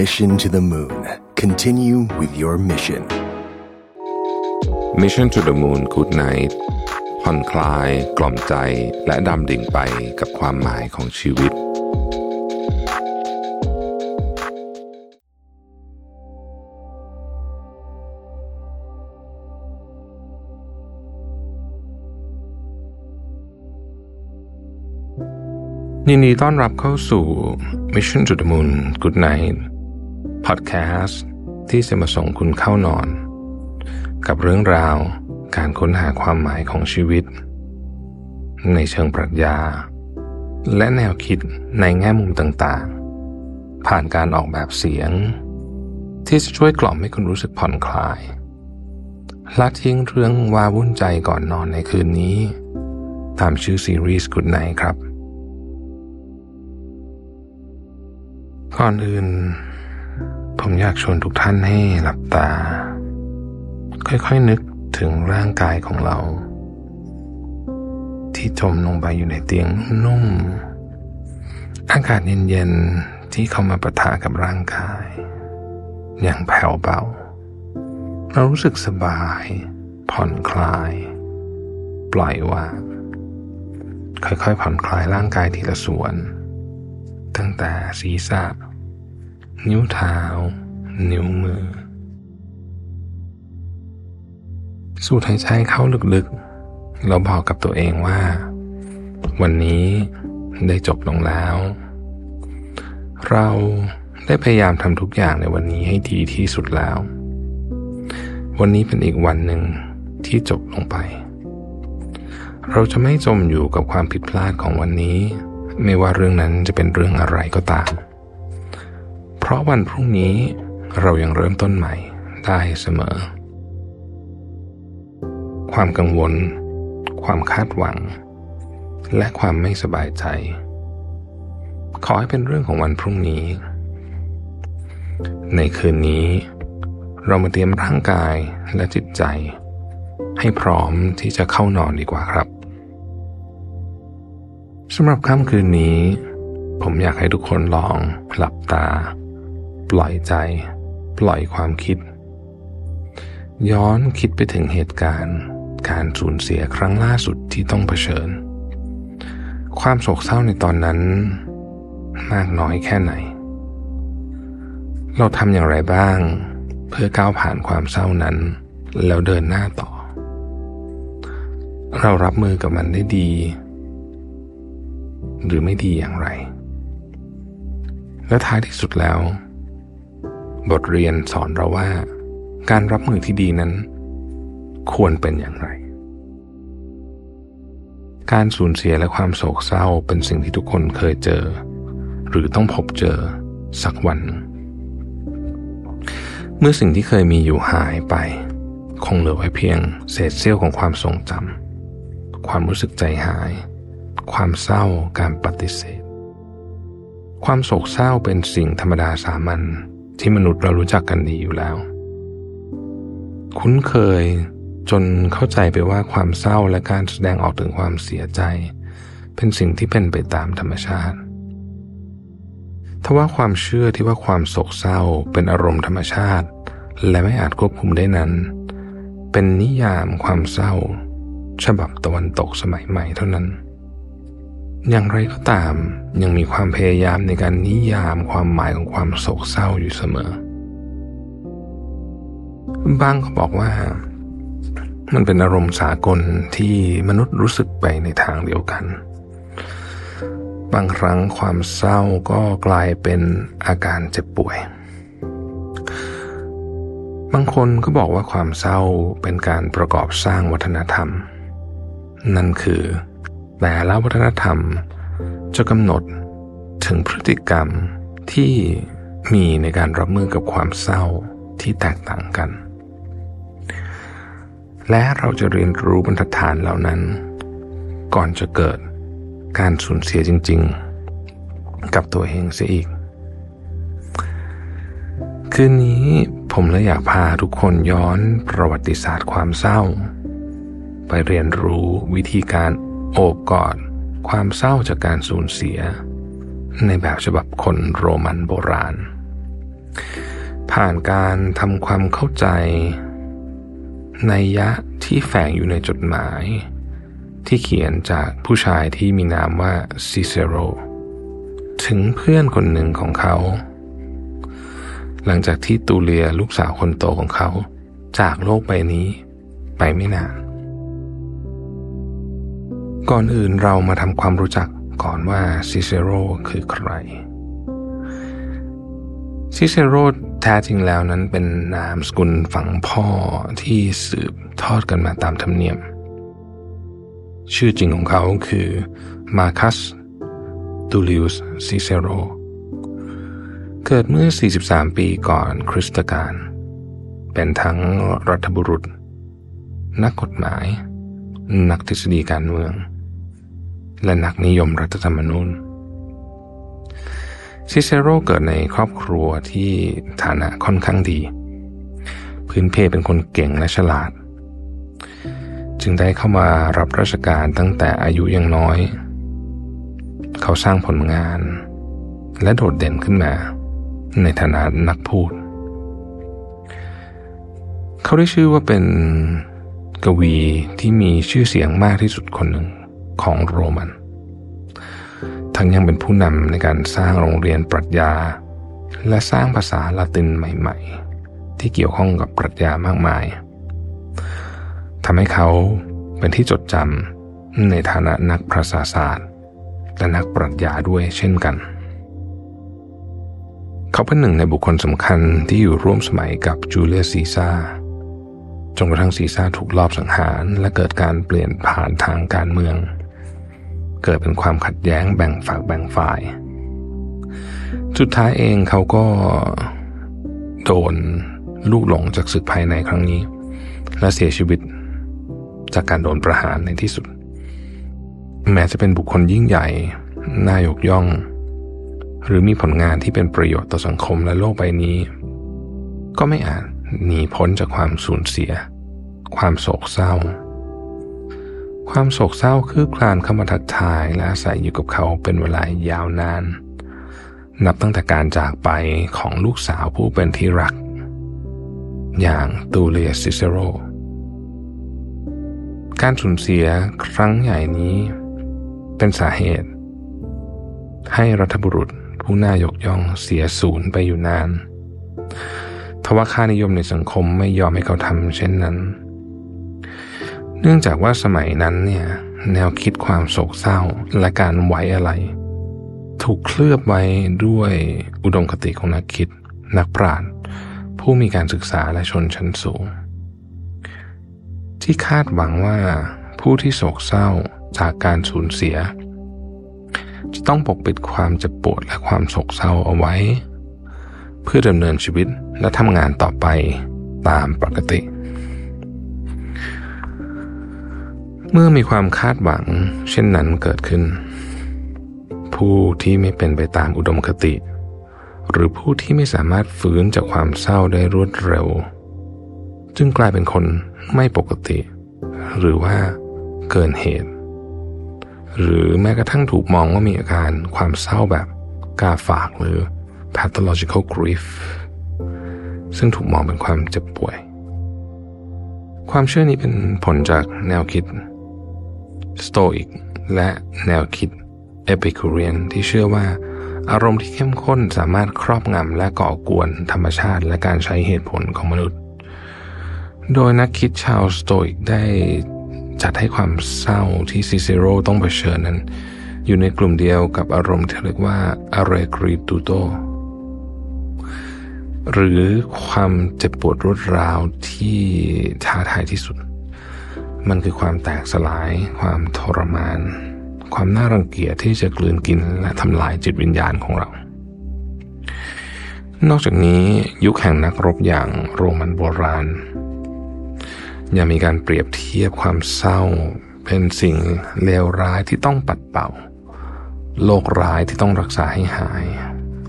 Mission to the Moon. Continue with your mission. Mission to the Moon Good Night ผ่อนคลาย กล่อมใจ และดำดิ่งไปกับความหมายของชีวิต ยินดีต้อนรับเข้าสู่ Mission to the Moon Good Night Podcast ที่จะมาส่งคุณเข้านอน กับเรื่องราวการค้นหาความหมายของชีวิต ในเชิงปรัชญา และแนวคิดในแง่มุมต่างๆ ผ่านการออกแบบเสียง ที่จะช่วยกล่อมให้คุณรู้สึกผ่อนคลายละทิ้งเรื่องวาวุ่นใจก่อนนอนในคืนนี้ ตามชื่อซีรีส์ Good Night ครับก่อนอื่น ผมอยากชวนทุกท่านให้หลับตา ค่อยๆนึกถึงร่างกายของเรา ที่จมลงไปอยู่ในเตียงนุ่มอากาศเย็นๆที่เข้ามาประทะกับร่างกาย อย่างแผ่วเบา เรารู้สึกสบาย ผ่อนคลาย ปล่อยวางค่อยๆผ่อนคลายร่างกายทีละส่วน ตั้งแต่ศีรษะ นิ้วเท้า นิ้วมือ สูดหายใจเข้าลึกๆ เราบอกกับตัวเองว่า วันนี้ได้จบลงแล้ว เราได้พยายามทำทุกอย่างในวันนี้ให้ดีที่สุดแล้ว วันนี้เป็นอีกวันหนึ่งที่จบลงไป เราจะไม่จมอยู่กับความผิดพลาดของวันนี้ ไม่ว่าเรื่องนั้นจะเป็นเรื่องอะไรก็ตาม เพราะวันพรุ่งนี้เรายังเริ่มต้นใหม่ได้เสมอ ความกังวล ความคาดหวัง และความไม่สบายใจ ขอให้เป็นเรื่องของวันพรุ่งนี้ ในคืนนี้ เรามาเตรียมร่างกายและจิตใจ ให้พร้อมที่จะเข้านอนดีกว่าครับสำหรับค่ำคืนนี้ ผมอยากให้ทุกคนลองหลับตา ปล่อยใจ ปล่อยความคิด ย้อนคิดไปถึงเหตุการณ์ การสูญเสียครั้งล่าสุดที่ต้องเผชิญ ความโศกเศร้าในตอนนั้น มากน้อยแค่ไหน เราทำอย่างไรบ้าง เพื่อก้าวผ่านความเศร้านั้น แล้วเดินหน้าต่อ เรารับมือกับมันได้ดี หรือไม่ดีอย่างไรและท้ายที่สุดแล้ว บทเรียนสอนเราว่า การรับมือที่ดีนั้น ควรเป็นอย่างไร การสูญเสียและความโศกเศร้าเป็นสิ่งที่ทุกคนเคยเจอ หรือต้องพบเจอสักวัน เมื่อสิ่งที่เคยมีอยู่หายไป คงเหลือไว้เพียงเศษเสี้ยวของความทรงจำความรู้สึกใจหาย ความเศร้าการปฏิเสธ ความโศกเศร้าเป็นสิ่งธรรมดาสามัญ ที่มนุษย์เรารู้จักกันดีอยู่แล้ว คุ้นเคยจนเข้าใจไปว่าความเศร้าและการแสดงออกถึงความเสียใจ เป็นสิ่งที่เป็นไปตามธรรมชาติทว่าความเชื่อที่ว่าความโศกเศร้าเป็นอารมณ์ธรรมชาติ และไม่อาจควบคุมได้นั้น เป็นนิยามความเศร้า ฉบับตะวันตกสมัยใหม่เท่านั้น อย่างไรก็ตามยังมีความพยายามในการนิยามความหมายของความโศกเศร้าอยู่เสมอ บางก็บอกว่า มันเป็นอารมณ์สากลที่มนุษย์รู้สึกไปในทางเดียวกัน บางครั้งความเศร้าก็กลายเป็นอาการเจ็บป่วย บางคนก็บอกว่าความเศร้าเป็นการประกอบสร้างวัฒนธรรม นั่นคือ แต่ละวัฒนธรรมจะกำหนดถึงพฤติกรรมที่มีในการรับมือกับความเศร้าที่แตกต่างกัน และเราจะเรียนรู้บรรทัดฐานเหล่านั้น ก่อนจะเกิดการสูญเสียจริง ๆ กับตัวเองเสียอีก คืนนี้ผมเลยอยากพาทุกคนย้อนประวัติศาสตร์ความเศร้า ไปเรียนรู้วิธีการ โอบกอดความเศร้าจากการสูญเสีย ในแบบฉบับคนโรมันโบราณ ผ่านการทำความเข้าใจ ในยะที่แฝงอยู่ในจดหมาย ที่เขียนจากผู้ชายที่มีนามว่าซิเซโรถึงเพื่อนคนหนึ่งของเขา หลังจากที่ตูเลียลูกสาวคนโตของเขา จากโลกใบนี้ไปไม่นาน ก่อนอื่นเรามาทำความรู้จักก่อนว่าซิเซโรคือใคร ซิเซโรแท้จริงแล้วนั้นเป็นนามสกุลฝั่งพ่อที่สืบทอดกันมาตามธรรมเนียม ชื่อจริงของเขาคือมาคัสตูลิอุสซิเซโรเกิดเมื่อ 43 ปีก่อนคริสตกาลเป็นทั้งรัฐบุรุษ นักกฎหมาย นักทฤษฎีการเมือง และนักนิยมรัฐธรรมนูญซิเซโรเกิดในครอบครัวที่ฐานะค่อนข้างดี พื้นเพเป็นคนเก่งและฉลาด จึงได้เข้ามารับราชการตั้งแต่อายุยังน้อย เขาสร้างผลงาน และโดดเด่นขึ้นมา ในฐานะนักพูด เขาได้ชื่อว่าเป็นกวีที่มีชื่อเสียงมากที่สุดคนหนึ่ง ของโรมัน ทั้งยังเป็นผู้นำในการสร้างโรงเรียนปรัชญา และสร้างภาษาลาตินใหม่ๆ ที่เกี่ยวข้องกับปรัชญามากมายทำให้เขาเป็นที่จดจำในฐานะนักภาษาศาสตร์ และนักปรัชญาด้วยเช่นกัน เขาเป็นหนึ่งในบุคคลสำคัญที่อยู่ร่วมสมัยกับจูเลียสซีซ่าจนกระทั่งซีซ่าถูกลอบสังหารและเกิดการเปลี่ยนผ่านทางการเมือง เกิดเป็นความขัดแย้งแบ่งฝักแบ่งฝ่าย สุดท้ายเองเขาก็โดนลูกหลงจากศึกภายในครั้งนี้ และเสียชีวิตจากการโดนประหารในที่สุด แม้จะเป็นบุคคลยิ่งใหญ่น่ายกย่อง หรือมีผลงานที่เป็นประโยชน์ต่อสังคมและโลกใบนี้ ก็ไม่อาจหนีพ้นจากความสูญเสีย ความโศกเศร้า ความโศกเศร้าคืบคลานเข้ามาทักทายและอาศัยอยู่กับเขาเป็นเวลายาวนาน นับตั้งแต่การจากไปของลูกสาวผู้เป็นที่รัก อย่างตูเลียซิเซโร การสูญเสียครั้งใหญ่นี้เป็นสาเหตุ ให้รัฐบุรุษผู้น่ายกย่องเสียศูนย์ไปอยู่นานทว่าค่านิยมในสังคมไม่ยอมให้เขาทำเช่นนั้น เนื่องจากว่าสมัยนั้นเนี่ยแนวคิดความโศกเศร้าและการไว้อะไร ถูกเคลือบไว้ด้วยอุดมคติของนักคิด นักปราชญ์ผู้มีการศึกษาและชนชั้นสูง ที่คาดหวังว่าผู้ที่โศกเศร้าจากการสูญเสีย จะต้องปกปิดความเจ็บปวดและความโศกเศร้าเอาไว้ เพื่อดำเนินชีวิตและทำงานต่อไปตามปกติ เมื่อมีความคาดหวัง เช่นนั้นเกิดขึ้น ผู้ที่ไม่เป็นไปตามอุดมคติ หรือผู้ที่ไม่สามารถฟื้นจากความเศร้าได้รวดเร็ว จึงกลายเป็นคนไม่ปกติ หรือว่าเกินเหตุ หรือแม้กระทั่งถูกมองว่ามีอาการความเศร้าแบบกาฝากหรือ pathological grief ซึ่งถูกมองเป็นความเจ็บป่วย ความเชื่อนี้เป็นผลจากแนวคิด สโตอิกและแนวคิดเอพิคูเรียนที่เชื่อว่า อารมณ์ที่เข้มข้นสามารถครอบงำและก่อกวนธรรมชาติและการใช้เหตุผลของมนุษย์ โดยนักคิดชาวสโตอิกได้จัดให้ความเศร้าที่ซิเซโรต้องเผชิญนั้น อยู่ในกลุ่มเดียวกับอารมณ์ที่เรียกว่า aegritudoหรือความเจ็บปวดรวดราวที่ท้าทายที่สุด มันคือความแตกสลาย ความทรมาน ความน่ารังเกียจที่จะกลืนกินและทำลายจิตวิญญาณของเรา นอกจากนี้ยุคแห่งนักรบอย่างโรมันโบราณ ยังมีการเปรียบเทียบความเศร้า เป็นสิ่งเลวร้ายที่ต้องปัดเป่า โรคร้ายที่ต้องรักษาให้หาย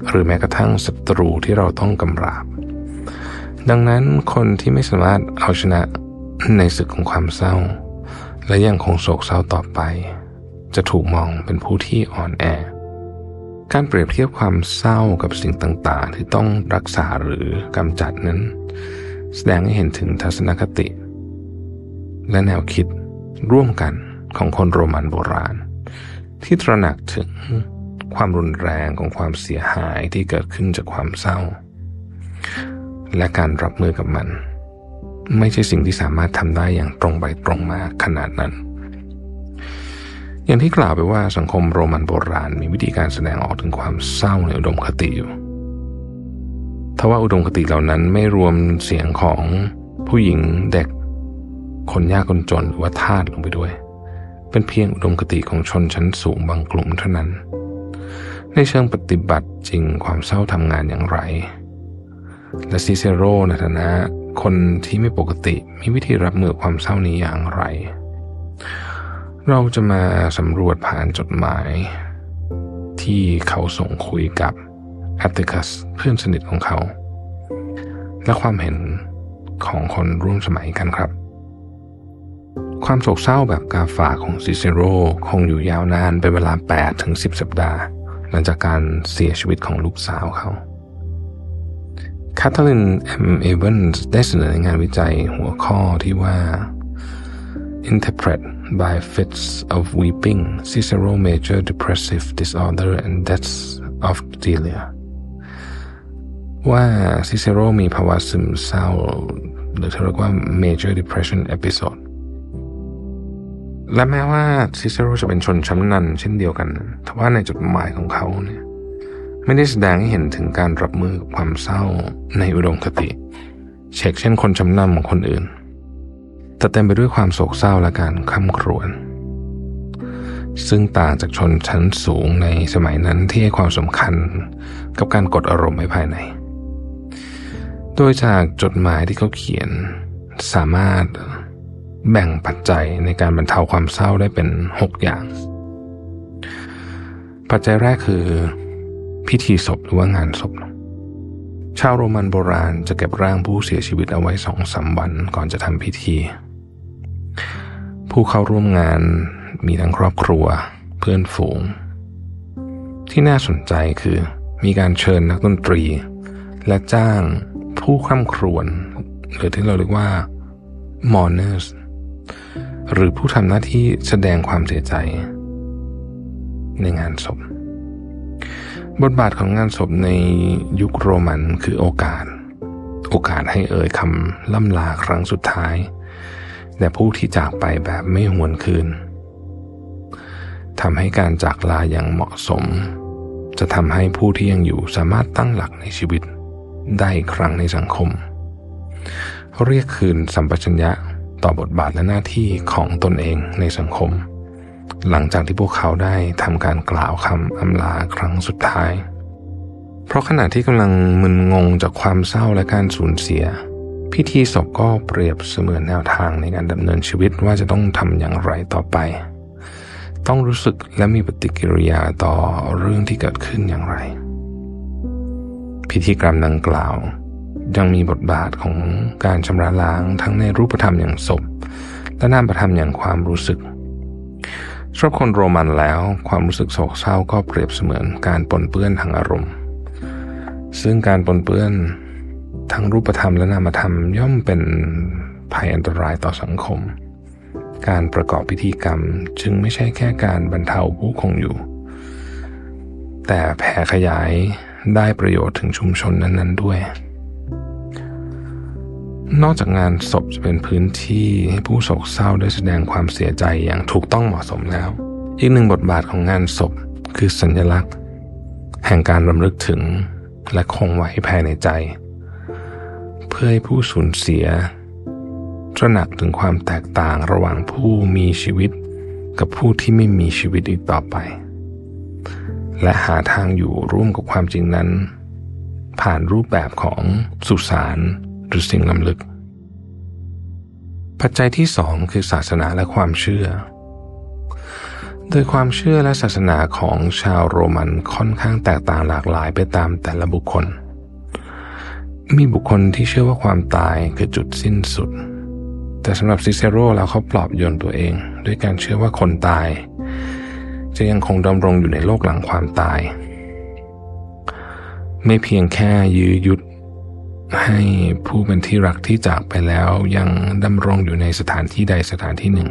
หรือแม้กระทั่งศัตรูที่เราต้องกำราบ ดังนั้นคนที่ไม่สามารถเอาชนะ ในศึกของความเศร้า และยังคงโศกเศร้าต่อไป จะถูกมองเป็นผู้ที่อ่อนแอ การเปรียบเทียบความเศร้ากับสิ่งต่างๆ ที่ต้องรักษาหรือกำจัดนั้น แสดงให้เห็นถึงทัศนคติ และแนวคิดร่วมกันของคนโรมันโบราณ ที่ตระหนักถึงความรุนแรงของความเสียหายที่เกิดขึ้นจากความเศร้า และการรับมือกับมัน ไม่ใช่สิ่งที่สามารถทำได้อย่างตรงไปตรงมาขนาดนั้น อย่างที่กล่าวไปว่าสังคมโรมันโบราณมีวิธีการแสดงออกถึงความเศร้าในอุดมคติอยู่ทว่าอุดมคติเหล่านั้นไม่รวมเสียงของผู้หญิงเด็ก คนยากคนจนหรือว่าทาสลงไปด้วย เป็นเพียงอุดมคติของชนชั้นสูงบางกลุ่มเท่านั้น ในเชิงปฏิบัติจริงความเศร้าทำงานอย่างไร และซิเซโรในฐานะ คนที่ไม่ปกติมีวิธีรับมือความเศร้านี้อย่างไร เราจะมาสำรวจผ่านจดหมาย ที่เขาส่งคุยกับแอตติคัสเพื่อนสนิทของเขา และความเห็นของคนร่วมสมัยกันครับ ความโศกเศร้าแบบกาฝากของซิเซโรคงอยู่ยาวนานเป็นเวลา8ถึง10 สัปดาห์ หลังจากการเสียชีวิตของลูกสาวเขา คาทาลินเอ็มเอเวนส์ได้เสนองานวิจัยหัวข้อที่ว่า Interrupted by Fits of Weeping Cicero Major Depressive Disorder and Deaths of Delia ว่าซิเซโรมีภาวะซึมเศร้า หรือที่เรียกว่า Major Depression Episode และแม้ว่าซิเซโรจะเป็นชนชั้นนันเช่นเดียวกันทว่าในจดหมายของเขาเนี่ย ไม่ได้แสดงให้เห็นถึงการรับมือกับความเศร้าในอุดมคติ เช็คเช่นคนชั้นนำของคนอื่น แต่เต็มไปด้วยความโศกเศร้าและการค้ำครวญซึ่งต่างจากชนชั้นสูงในสมัยนั้นที่ให้ความสำคัญกับการกดอารมณ์ไว้ภายใน โดยจากจดหมายที่เขาเขียนสามารถแบ่งปัจจัยในการบรรเทาความเศร้าได้เป็น 6 อย่าง ปัจจัยแรกคือ พิธีศพหรือว่างานศพ ชาวโรมันโบราณจะเก็บร่างผู้เสียชีวิตเอาไว้สองสาวันก่อนจะทำพิธี ผู้เข้าร่วมงานมีทั้งครอบครัว เพื่อนฝูง ที่น่าสนใจคือมีการเชิญนักดนตรี และจ้างผู้คร่ำครวญหรือที่เราเรียกว่า mourners หรือผู้ทำหน้าที่แสดงความเสียใจในงานศพ บทบาทของงานศพในยุคโรมันคือโอกาส โอกาสให้เอ่ยคำล่ำลาครั้งสุดท้าย แต่ผู้ที่จากไปแบบไม่หวนคืนทำให้การจากลาอย่างเหมาะสม จะทำให้ผู้ที่ยังอยู่สามารถตั้งหลักในชีวิต ได้ครั้งในสังคม เรียกคืนสัมปชัญญะต่อบทบาทและหน้าที่ของตนเองในสังคม หลังจากที่พวกเขาได้ทำการกล่าวคำอำลาครั้งสุดท้าย เพราะขณะที่กำลังมึนงงจากความเศร้าและการสูญเสีย พิธีศพก็เปรียบเสมือนแนวทางในการดำเนินชีวิตว่าจะต้องทำอย่างไรต่อไป ต้องรู้สึกและมีปฏิกิริยาต่อเรื่องที่เกิดขึ้นอย่างไร พิธีกรรมดังกล่าว ยังมีบทบาทของการชำระล้างทั้งในรูปธรรมอย่างศพ และนามธรรมอย่างความรู้สึก สำหรับคนโรมันแล้ว ความรู้สึกโศกเศร้าก็เปรียบเสมือนการปนเปื้อนทางอารมณ์ ซึ่งการปนเปื้อนทั้งรูปธรรมและนามธรรมย่อมเป็นภัยอันตรายต่อสังคม การประกอบพิธีกรรมจึงไม่ใช่แค่การบรรเทาผู้คงอยู่ แต่แผ่ขยายได้ประโยชน์ถึงชุมชนนั้น ๆ ด้วย นอกจากงานศพจะเป็นพื้นที่ให้ผู้โศกเศร้าได้แสดงความเสียใจอย่างถูกต้องเหมาะสมแล้ว อีกหนึ่งบทบาทของงานศพคือสัญลักษณ์ แห่งการรำลึกถึงและคงไว้ภายในใจ เพื่อให้ผู้สูญเสียตระหนักถึงความแตกต่างระหว่างผู้มีชีวิต กับผู้ที่ไม่มีชีวิตอีกต่อไป และหาทางอยู่ร่วมกับความจริงนั้น ผ่านรูปแบบของสุสาน หรือสิ่งล้ำลึก ปัจจัยที่สองคือศาสนาและความเชื่อ โดยความเชื่อและศาสนาของชาวโรมันค่อนข้างแตกต่างหลากหลายไปตามแต่ละบุคคล มีบุคคลที่เชื่อว่าความตายคือจุดสิ้นสุด แต่สำหรับซิเซโรแล้วเขาปลอบโยนตัวเอง ด้วยการเชื่อว่าคนตาย จะยังคงดำรงอยู่ในโลกหลังความตายไม่เพียงแค่ยื้อยุด ให้ผู้เป็นที่รักที่จากไปแล้วยังดำรงอยู่ในสถานที่ใดสถานที่หนึ่ง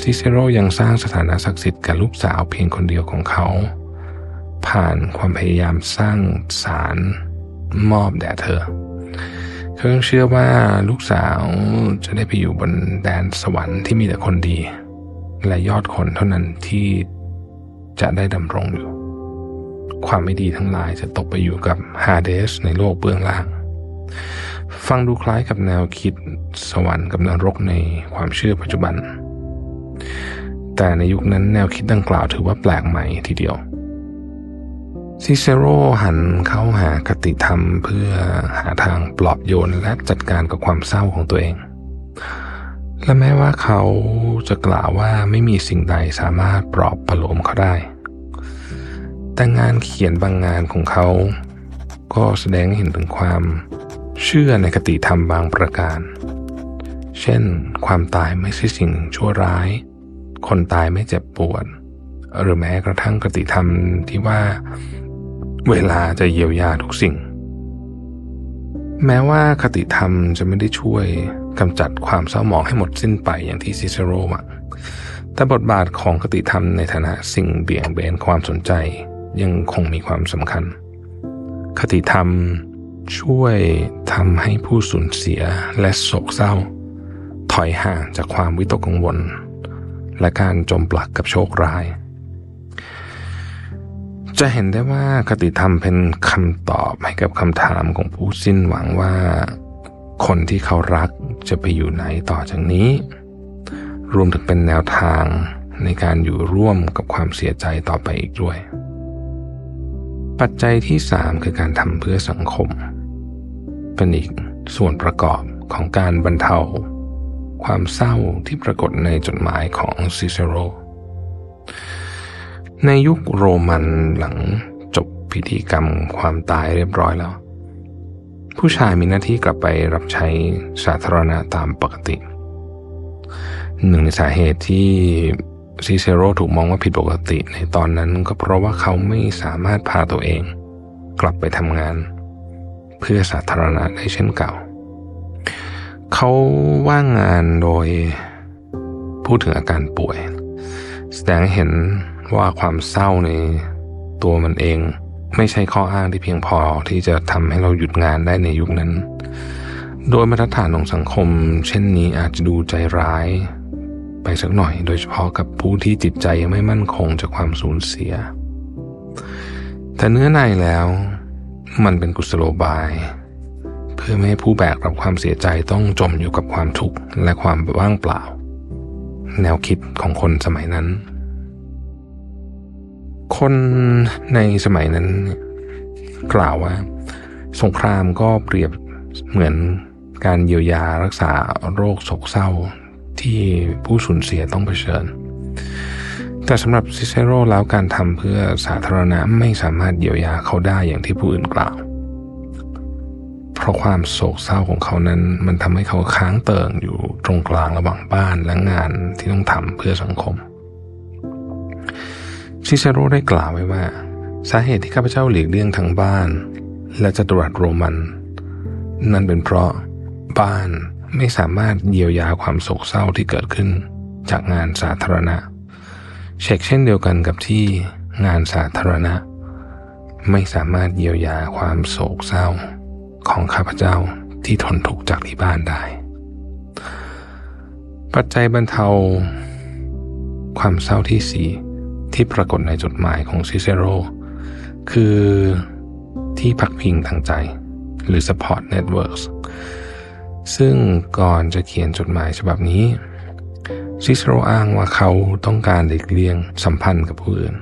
ซิเซโรยังสร้างสถานะศักดิ์สิทธิ์กับลูกสาวเพียงคนเดียวของเขา ผ่านความพยายามสร้างสารมอบแด่เธอ เขาเชื่อว่าลูกสาวจะได้ไปอยู่บนแดนสวรรค์ที่มีแต่คนดี และยอดคนเท่านั้นที่จะได้ดำรงอยู่ ความไม่ดีทั้งหลายจะตกไปอยู่กับฮาเดสในโลกเบื้องล่าง ฟังดูคล้ายกับแนวคิดสวรรค์กับนรกในความเชื่อปัจจุบัน แต่ในยุคนั้นแนวคิดดังกล่าวถือว่าแปลกใหม่ทีเดียวซิเซโรหันเข้าหาคติธรรมเพื่อหาทางปลอบโยนและจัดการกับความเศร้าของตัวเอง และแม้ว่าเขาจะกล่าวว่าไม่มีสิ่งใดสามารถปลอบประโลมเขาได้ แต่งานเขียนบางงานของเขา ก็แสดงให้เห็นถึงความเชื่อในคติธรรมบางประการ เช่น ความตายไม่ใช่สิ่งชั่วร้าย คนตายไม่เจ็บปวด หรือแม้กระทั่งคติธรรมที่ว่าเวลาจะเยียวยาทุกสิ่ง แม้ว่าคติธรรมจะไม่ได้ช่วยกำจัดความเศร้าหมองให้หมดสิ้นไปอย่างที่ซิเซโรหวังแต่บทบาทของคติธรรมในฐานะสิ่งเบี่ยงเบนความสนใจ ยังคงมีความสำคัญ คติธรรมช่วยทำให้ผู้สูญเสียและโศกเศร้า ถอยห่างจากความวิตกกังวล และการจมปลักกับโชคร้าย จะเห็นได้ว่าคติธรรมเป็นคำตอบให้กับคำถามของผู้สิ้นหวังว่า คนที่เขารักจะไปอยู่ไหนต่อจากนี้ รวมถึงเป็นแนวทางในการอยู่ร่วมกับความเสียใจต่อไปอีกด้วย ปัจจัยที่สามคือการทำเพื่อสังคม เป็นอีกส่วนประกอบของการบรรเทา ความเศร้าที่ปรากฏในจดหมายของซิเซโร ในยุคโรมันหลังจบพิธีกรรมความตายเรียบร้อยแล้ว ผู้ชายมีหน้าที่กลับไปรับใช้สาธารณะตามปกติหนึ่งในสาเหตุที่ ซีเซโรถูกมองว่าผิดปกติในตอนนั้นก็เพราะว่าเขาไม่สามารถพาตัวเอง กลับไปทำงาน เพื่อสาธารณะได้เช่นเก่า เขาว่างงานโดยพูดถึงอาการป่วย แสดงเห็นว่าความเศร้าในตัวมันเองไม่ใช่ข้ออ้างที่เพียงพอที่จะทำให้เราหยุดงานได้ในยุคนั้น โดยมาตรฐานของสังคม เช่นนี้อาจจะดูใจร้าย ไปสักหน่อย โดยเฉพาะกับผู้ที่จิตใจยังไม่มั่นคงจากความสูญเสีย แต่เนื้อในแล้วมันเป็นกุศโลบาย เพื่อไม่ให้ผู้แบกรับความเสียใจต้องจมอยู่กับความทุกข์และความว่างเปล่า แนวคิดของคนสมัยนั้น คนในสมัยนั้น กล่าวว่า สงครามก็เปรียบเหมือนการเยียวยารักษาโรคโศกเศร้า ที่ผู้สูญเสียต้องเผชิญ แต่สำหรับซิเซโรแล้วการทำเพื่อสาธารณะไม่สามารถเยียวยาเขาได้อย่างที่ผู้อื่นกล่าว เพราะความโศกเศร้าของเขานั้นมันทำให้เขาค้างเติ่งอยู่ตรงกลางระหว่างบ้านและงานที่ต้องทำเพื่อสังคมชิชาโรได้กล่าวไว้ว่า สาเหตุที่ข้าพเจ้าหลีกเลี่ยงทางบ้าน และจัตุรัสโรมัน นั่นเป็นเพราะบ้าน ไม่สามารถเยียวยาความโศกเศร้าที่เกิดขึ้น จากงานสาธารณะ เช็คเช่นเดียวกันกับที่งานสาธารณะ ไม่สามารถเยียวยาความโศกเศร้า ของข้าพเจ้าที่ทนทุกข์จากที่บ้านได้ ปัจจัยบรรเทา ความเศร้าที่สี่ที่ปรากฏในจดหมายของซิเซโรคือที่พักพิงทางใจ หรือ support networks ซึ่งก่อนจะเขียนจดหมายฉบับนี้ซิเซโรอ้างว่าเขาต้องการหลีกเลี่ยงสัมพันธ์กับผู้อื่น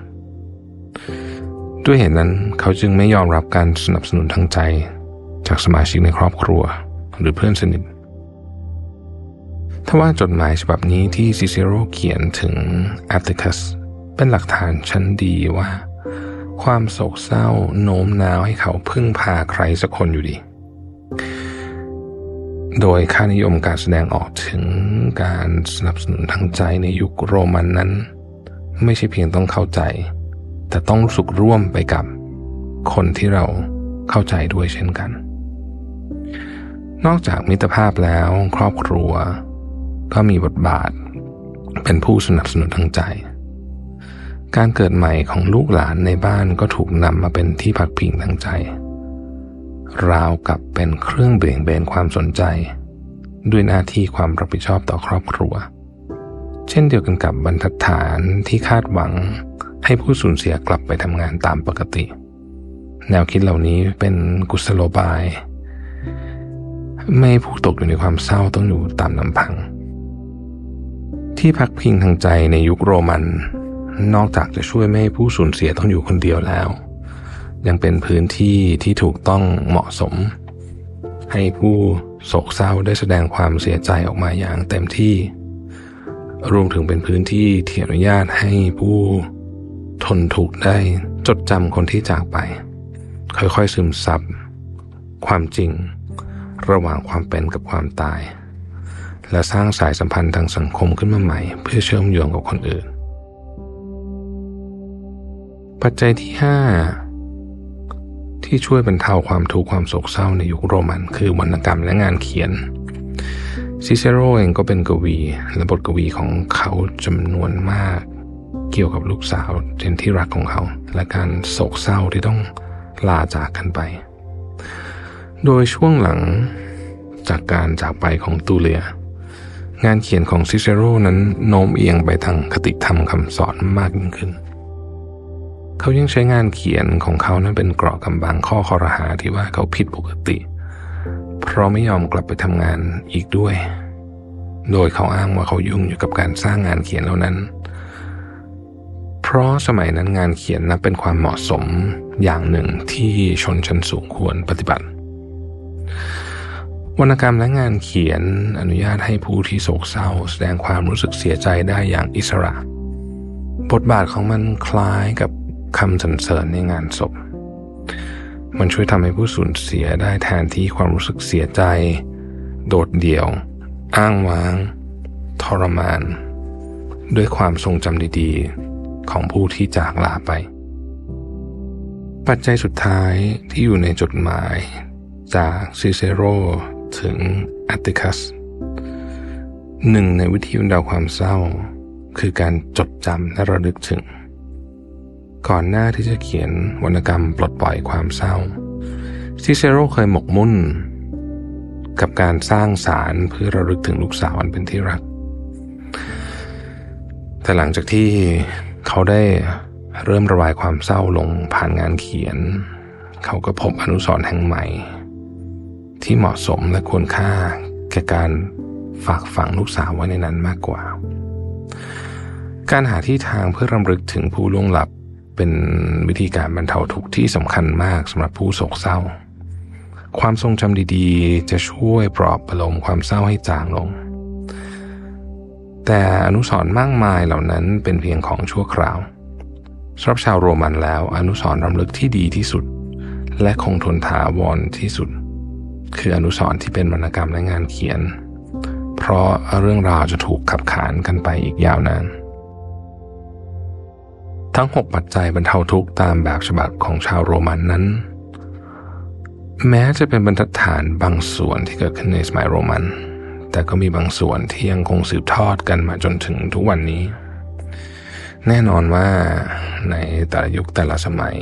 ด้วยเหตุนั้นเขาจึงไม่ยอมรับการสนับสนุนทางใจ จากสมาชิกในครอบครัวหรือเพื่อนสนิทถ้าว่าจดหมายฉบับนี้ที่ซิเซโรเขียนถึงแอตติคัสเป็นหลักฐานชั้นดีว่า ความโศกเศร้าโน้มน้าวให้เขาพึ่งพาใครสักคนอยู่ดี โดยค่านิยมการแสดงออกถึงการสนับสนุนทางใจในยุคโรมันนั้น ไม่ใช่เพียงต้องเข้าใจ แต่ต้องรู้สึกร่วมไปกับคนที่เราเข้าใจด้วยเช่นกัน นอกจากมิตรภาพแล้วครอบครัว ก็มีบทบาท เป็นผู้สนับสนุนทางใจ การเกิดใหม่ของลูกหลานในบ้านก็ถูกนำมาเป็นที่พักพิงทางใจ ราวกับเป็นเครื่องเบี่ยงเบนความสนใจ ด้วยหน้าที่ความรับผิดชอบต่อครอบครัว เช่นเดียวกันกับบรรทัดฐานที่คาดหวังให้ผู้สูญเสียกลับไปทำงานตามปกติ แนวคิดเหล่านี้เป็นกุศโลบาย ไม่ผู้ตกอยู่ในความเศร้าต้องอยู่ตามลำพัง ที่พักพิงทางใจในยุคโรมัน นอกจากจะช่วยไม่ให้ผู้สูญเสียต้องอยู่คนเดียวแล้ว ยังเป็นพื้นที่ที่ถูกต้องเหมาะสม ให้ผู้โศกเศร้าได้แสดงความเสียใจออกมาอย่างเต็มที่ รวมถึงเป็นพื้นที่ที่อนุญาตให้ผู้ทนถูกได้จดจำคนที่จากไป ค่อยๆซึมซับความจริง ระหว่างความเป็นกับความตาย และสร้างสายสัมพันธ์ทางสังคมขึ้นมาใหม่ เพื่อเชื่อมโยงกับคนอื่น ปัจจัยที่ 5 ที่ช่วยบรรเทาความทุกข์ความโศกเศร้าในยุคโรมัน คือวรรณกรรมและงานเขียนซิเซโรเองก็เป็นกวี และบทกวีของเขาจำนวนมาก เกี่ยวกับลูกสาวเจนที่รักของเขา และการโศกเศร้าที่ต้องลาจากกันไป โดยช่วงหลังจากการจากไปของตูเลีย งานเขียนของซิเซโรนั้นโน้มเอียงไปทางคติธรรมคำสอนมากยิ่งขึ้น เขายังใช้งานเขียนของเขานั้นเป็นเกราะกำบังข้อคอรหาที่ว่าเขาผิดปกติ เพราะไม่ยอมกลับไปทำงานอีกด้วย โดยเขาอ้างว่าเขายุ่งอยู่กับการสร้างงานเขียนเหล่านั้น เพราะสมัยนั้นงานเขียนนับเป็นความเหมาะสมอย่างหนึ่งที่ชนชั้นสูงควรปฏิบัติ วรรณกรรมและงานเขียนอนุญาตให้ผู้ที่โศกเศร้า แสดงความรู้สึกเสียใจได้อย่างอิสระ บทบาทของมันคล้ายกับ คำสรรเสริญในงานศพ มันช่วยทำให้ผู้สูญเสียได้แทนที่ความรู้สึกเสียใจ โดดเดี่ยว อ้างว้าง ทรมาน ด้วยความทรงจำดีๆ ของผู้ที่จากลาไป ปัจจัยสุดท้ายที่อยู่ในจดหมาย จากซิเซโรถึงอัติคัสหนึ่งในวิธีบรรเทาความเศร้า คือการจดจำและระลึกถึง ก่อนหน้าที่จะเขียนวรรณกรรมปลดปล่อยความเศร้า ซิเซโรเคยหมกมุ่น กับการสร้างสารเพื่อระลึกถึงลูกสาวอันเป็นที่รัก แต่หลังจากที่เขาได้เริ่มระบายความเศร้าลงผ่านงานเขียน เขาก็พบอนุสรณ์แห่งใหม่ ที่เหมาะสมและควรค่าแก่การฝากฝังลูกสาวไว้ในนั้นมากกว่า การหาที่ทางเพื่อรำลึกถึงผู้ล่วงลับ เป็นวิธีการบรรเทาทุกข์ที่สำคัญมากสำหรับผู้โศกเศร้า ความทรงจำดีๆ จะช่วยปลอบประโลมความเศร้าให้จางลง แต่อนุสรณ์มากมายเหล่านั้นเป็นเพียงของชั่วคราวสำหรับชาวโรมันแล้วอนุสรณ์รำลึกที่ดีที่สุด และคงทนถาวรที่สุด คืออนุสรณ์ที่เป็นวรรณกรรมและงานเขียน เพราะเรื่องราวจะถูกขับขานกันไปอีกยาวนาน ทั้งหกปัจจัยบรรเทาทุกข์ตามแบบฉบับของชาวโรมันนั้น แม้จะเป็นบรรทัดฐานบางส่วนที่เกิดขึ้นในสมัยโรมัน แต่ก็มีบางส่วนที่ยังคงสืบทอดกันมาจนถึงทุกวันนี้ แน่นอนว่าในแต่ละยุคแต่ละสมัย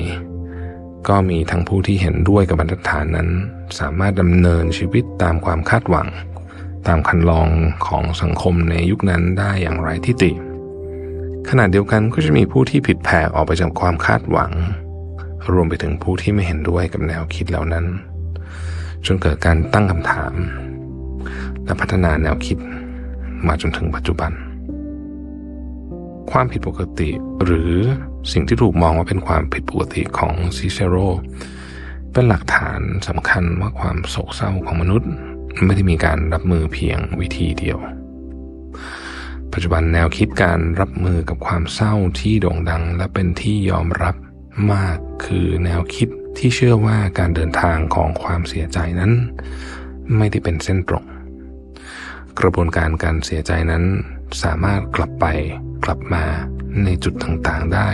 ก็มีทั้งผู้ที่เห็นด้วยกับบรรทัดฐานนั้น สามารถดำเนินชีวิตตามความคาดหวัง ตามคันลองของสังคมในยุคนั้นได้อย่างไรที่ติ ขณะเดียวกันก็จะมีผู้ที่ผิดแผกออกไปจากความคาดหวัง รวมไปถึงผู้ที่ไม่เห็นด้วยกับแนวคิดเหล่านั้น จนเกิดการตั้งคำถาม และพัฒนาแนวคิดมาจนถึงปัจจุบัน ความผิดปกติหรือสิ่งที่ถูกมองว่าเป็นความผิดปกติของซิเซโรเป็นหลักฐานสำคัญว่าความโศกเศร้าของมนุษย์ ไม่ได้มีการรับมือเพียงวิธีเดียว ปัจจุบันแนวคิดการรับมือกับความเศร้าที่โด่งดัง และเป็นที่ยอมรับมากคือแนวคิดที่เชื่อว่าการเดินทางของความเสียใจนั้น ไม่ได้เป็นเส้นตรง กระบวนการการเสียใจนั้นสามารถกลับไปกลับมาในจุดต่างๆได้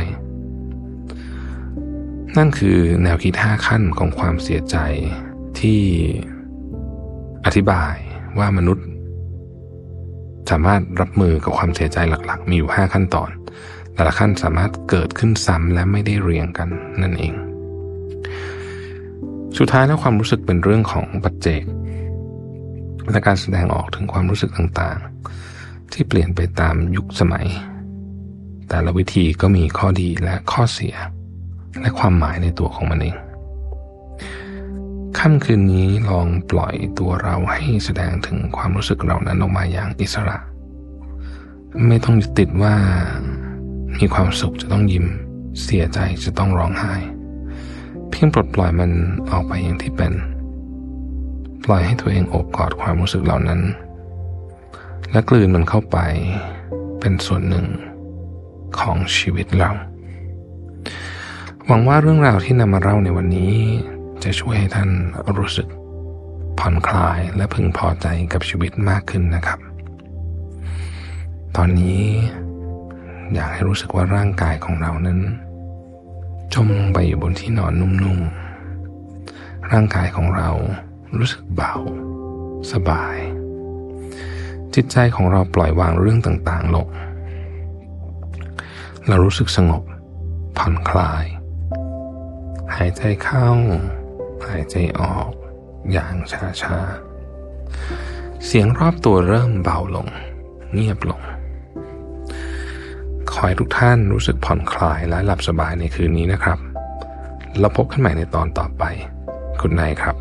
นั่นคือแนวคิดห้าขั้นของความเสียใจที่อธิบายว่ามนุษย์ สามารถรับมือกับความเสียใจหลักๆ มีอยู่ห้าขั้นตอน แต่ละขั้นสามารถเกิดขึ้นซ้ำและไม่ได้เรียงกันนั่นเอง สุดท้ายแล้วความรู้สึกเป็นเรื่องของปัจเจก และการแสดงออกถึงความรู้สึกต่างๆ ที่เปลี่ยนไปตามยุคสมัย แต่ละวิธีก็มีข้อดีและข้อเสีย และความหมายในตัวของมันเอง ค่ำคืนนี้ลองปล่อยตัวเราให้แสดงถึงความรู้สึกเรานั้นออกมาอย่างอิสระ ไม่ต้องยึดติดว่า มีความสุขจะต้องยิ้ม เสียใจจะต้องร้องไห้ เพียงปลดปล่อยมันออกไปอย่างที่เป็น ปล่อยให้ตัวเองโอบกอดความรู้สึกเหล่านั้น และกลืนมันเข้าไปเป็นส่วนหนึ่งของชีวิตเรา หวังว่าเรื่องราวที่นำมาเล่าในวันนี้ จะช่วยให้ท่านรู้สึกผ่อนคลายและพึงพอใจกับชีวิตมากขึ้นนะครับ ตอนนี้อยากให้รู้สึกว่าร่างกายของเรานั้น จมไปอยู่บนที่นอนนุ่มๆ ร่างกายของเรารู้สึกเบา สบาย จิตใจของเราปล่อยวางเรื่องต่างๆลง เรารู้สึกสงบ ผ่อนคลาย หายใจเข้าายใจออกอย่างช้าๆ เสียงรอบตัวเริ่มเบาลง เงียบลง ขอให้ทุกท่านรู้สึกผ่อนคลายและหลับสบายในคืนนี้นะครับ เราพบกันใหม่ในตอนต่อไป คุณนายครับ